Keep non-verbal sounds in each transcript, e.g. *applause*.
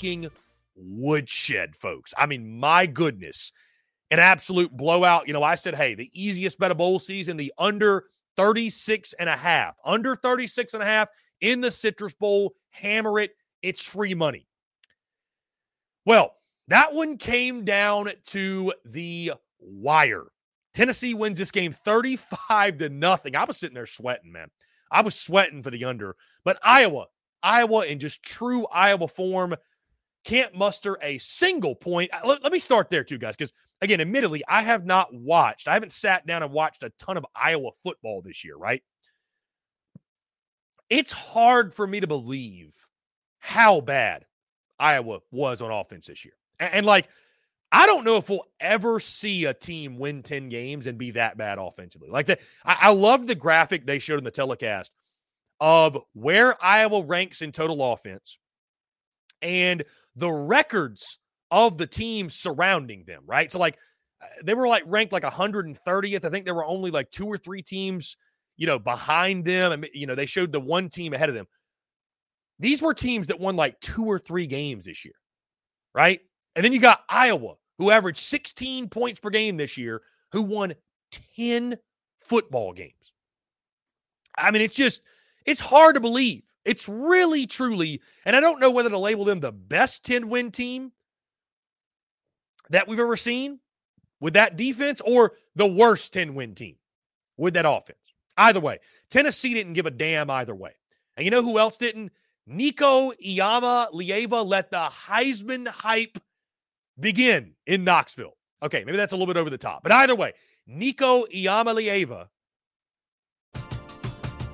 Freaking woodshed, folks. I mean, my goodness. An absolute blowout. You know, I said, hey, the easiest bet of bowl season, the under 36 and a half. Under 36 and a half in the Citrus Bowl. Hammer it. It's free money. Well, that one came down to the wire. Tennessee wins this game 35 to nothing. I was sitting there sweating, man. I was sweating for the under. But Iowa, Iowa in just true Iowa form can't muster a single point. Uh, let, let me start there too, guys, because again, admittedly, I have not watched, I haven't sat down and watched a ton of Iowa football this year, right? It's hard for me to believe how bad Iowa was on offense this year. And, and like, I don't know if we'll ever see a team win 10 games and be that bad offensively. Like that, I, I love the graphic they showed in the telecast of where Iowa ranks in total offense and the records of the teams surrounding them, right? So, like, uh, they were like ranked like 130th. I think there were only like two or three teams, you know, behind them. And, you know, they showed the one team ahead of them. These were teams that won like two or three games this year, right? And then you got Iowa, who averaged 16 points per game this year, who won 10 football games. I mean, it's just, it's hard to believe. It's really, truly, and I don't know whether to label them the best 10 win team that we've ever seen with that defense or the worst 10 win team with that offense. Either way, Tennessee didn't give a damn either way. And you know who else didn't? Nico Iamaleava let the Heisman hype begin in Knoxville. Okay, maybe that's a little bit over the top. But either way, Nico Iamaleava.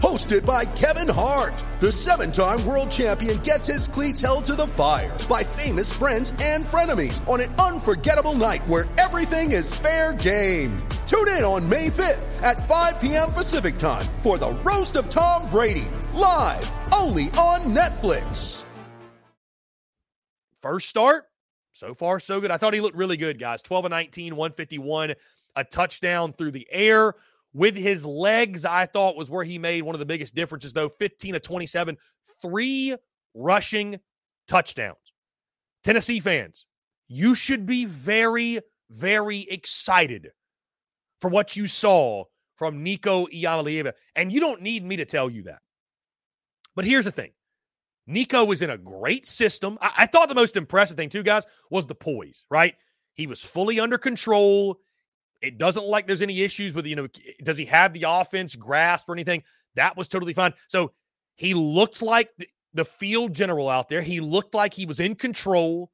Hosted by Kevin Hart, the seven time world champion gets his cleats held to the fire by famous friends and frenemies on an unforgettable night where everything is fair game. Tune in on May 5th at 5 p.m. Pacific time for the Roast of Tom Brady, live only on Netflix. First start, so far, so good. I thought he looked really good, guys. 12 and 19, 151, a touchdown through the air with his legs, I thought was where he made one of the biggest differences, though 15 to 27, three rushing touchdowns. Tennessee fans, you should be very, very excited for what you saw from Nico Iamaleava. And you don't need me to tell you that. But here's the thing Nico was in a great system. I, I thought the most impressive thing, too, guys, was the poise, right? He was fully under control. It doesn't look like there's any issues with, you know, does he have the offense grasp or anything? That was totally fine. So he looked like the, the field general out there. He looked like he was in control.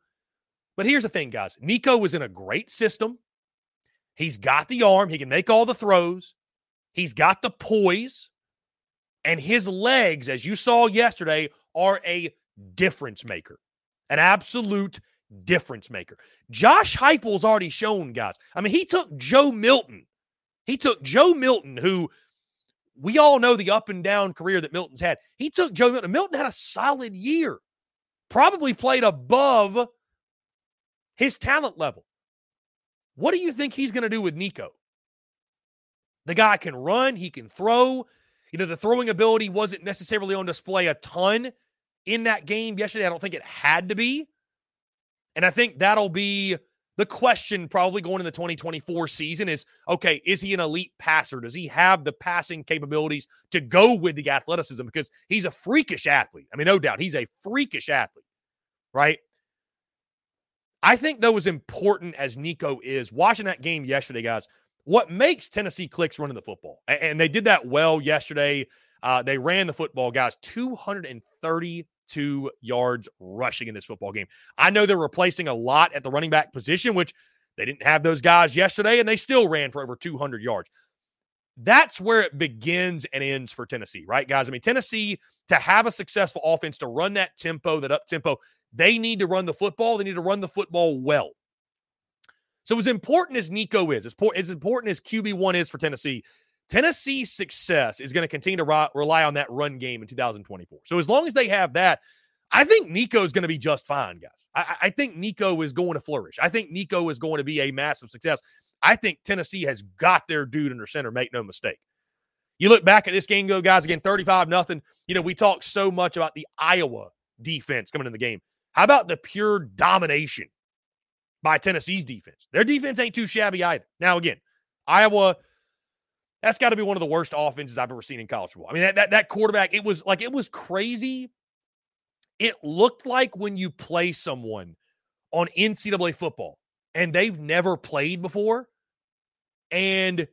But here's the thing, guys Nico was in a great system. He's got the arm, he can make all the throws, he's got the poise, and his legs, as you saw yesterday, are a difference maker, an absolute difference maker. Josh Heupel's already shown, guys. I mean, he took Joe Milton. He took Joe Milton, who we all know the up and down career that Milton's had. He took Joe Milton. Milton had a solid year, probably played above his talent level. What do you think he's going to do with Nico? The guy can run, he can throw. You know, the throwing ability wasn't necessarily on display a ton in that game yesterday. I don't think it had to be. And I think that'll be the question probably going into the 2024 season is okay, is he an elite passer? Does he have the passing capabilities to go with the athleticism? Because he's a freakish athlete. I mean, no doubt, he's a freakish athlete, right? I think, though, as important as Nico is, watching that game yesterday, guys, what makes Tennessee clicks running the football, and they did that well yesterday. Uh, they ran the football, guys, 230 two yards rushing in this football game. I know they're replacing a lot at the running back position, which they didn't have those guys yesterday, and they still ran for over 200 yards. That's where it begins and ends for Tennessee, right, guys? I mean, Tennessee, to have a successful offense, to run that tempo, that up tempo, they need to run the football. They need to run the football well. So, as important as Nico is, as important as QB1 is for Tennessee, Tennessee's success is going to continue to rely on that run game in 2024. So as long as they have that, I think Nico is going to be just fine, guys. I, I think Nico is going to flourish. I think Nico is going to be a massive success. I think Tennessee has got their dude under center. Make no mistake. You look back at this game, go guys again, 35 nothing. You know, we talk so much about the Iowa defense coming in the game. How about the pure domination by Tennessee's defense. Their defense ain't too shabby either. Now, again, Iowa, that's got to be one of the worst offenses I've ever seen in college football. I mean, that, that, that quarterback, it was like, it was crazy. It looked like when you play someone on NCAA football and they've never played before and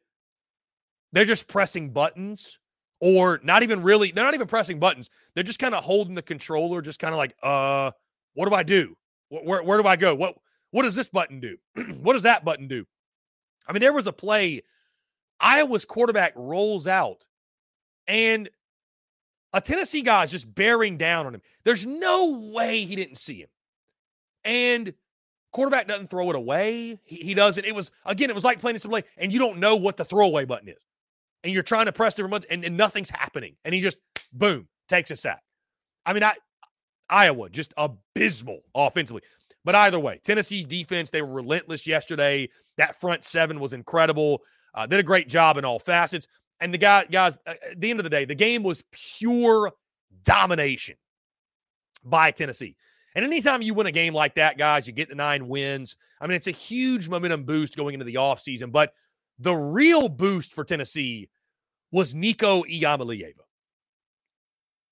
they're just pressing buttons or not even really, they're not even pressing buttons. They're just kind of holding the controller, just kind of like, uh, what do I do? Where, where do I go? What, what does this button do? *clears throat* what does that button do? I mean, there was a play Iowa's quarterback rolls out and a Tennessee guy is just bearing down on him. There's no way he didn't see him. And quarterback doesn't throw it away. He, he doesn't. It was, again, it was like playing some play and you don't know what the throwaway button is. And you're trying to press different buttons and, and nothing's happening. And he just, boom, takes a sack. I mean, I, Iowa, just abysmal offensively. But either way, Tennessee's defense, they were relentless yesterday. That front seven was incredible. Uh, did a great job in all facets. And the guy, guys, uh, at the end of the day, the game was pure domination by Tennessee. And anytime you win a game like that, guys, you get the nine wins. I mean, it's a huge momentum boost going into the offseason. But the real boost for Tennessee was Nico Iamaleava.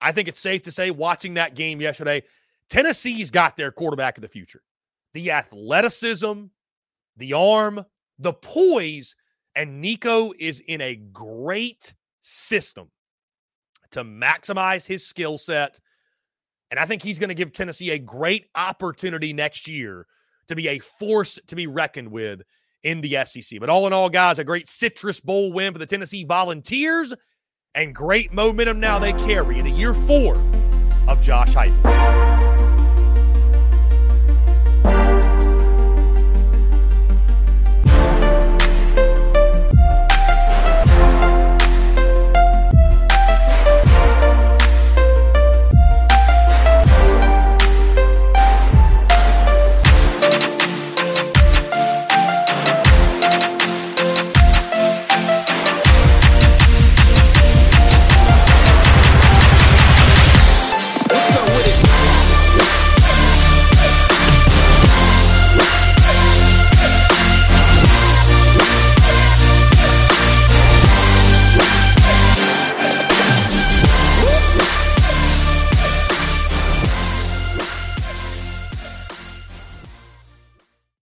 I think it's safe to say, watching that game yesterday, Tennessee's got their quarterback of the future. The athleticism, the arm, the poise, and Nico is in a great system to maximize his skill set. And I think he's going to give Tennessee a great opportunity next year to be a force to be reckoned with in the SEC. But all in all, guys, a great Citrus Bowl win for the Tennessee Volunteers and great momentum now they carry into year four of Josh Heupel.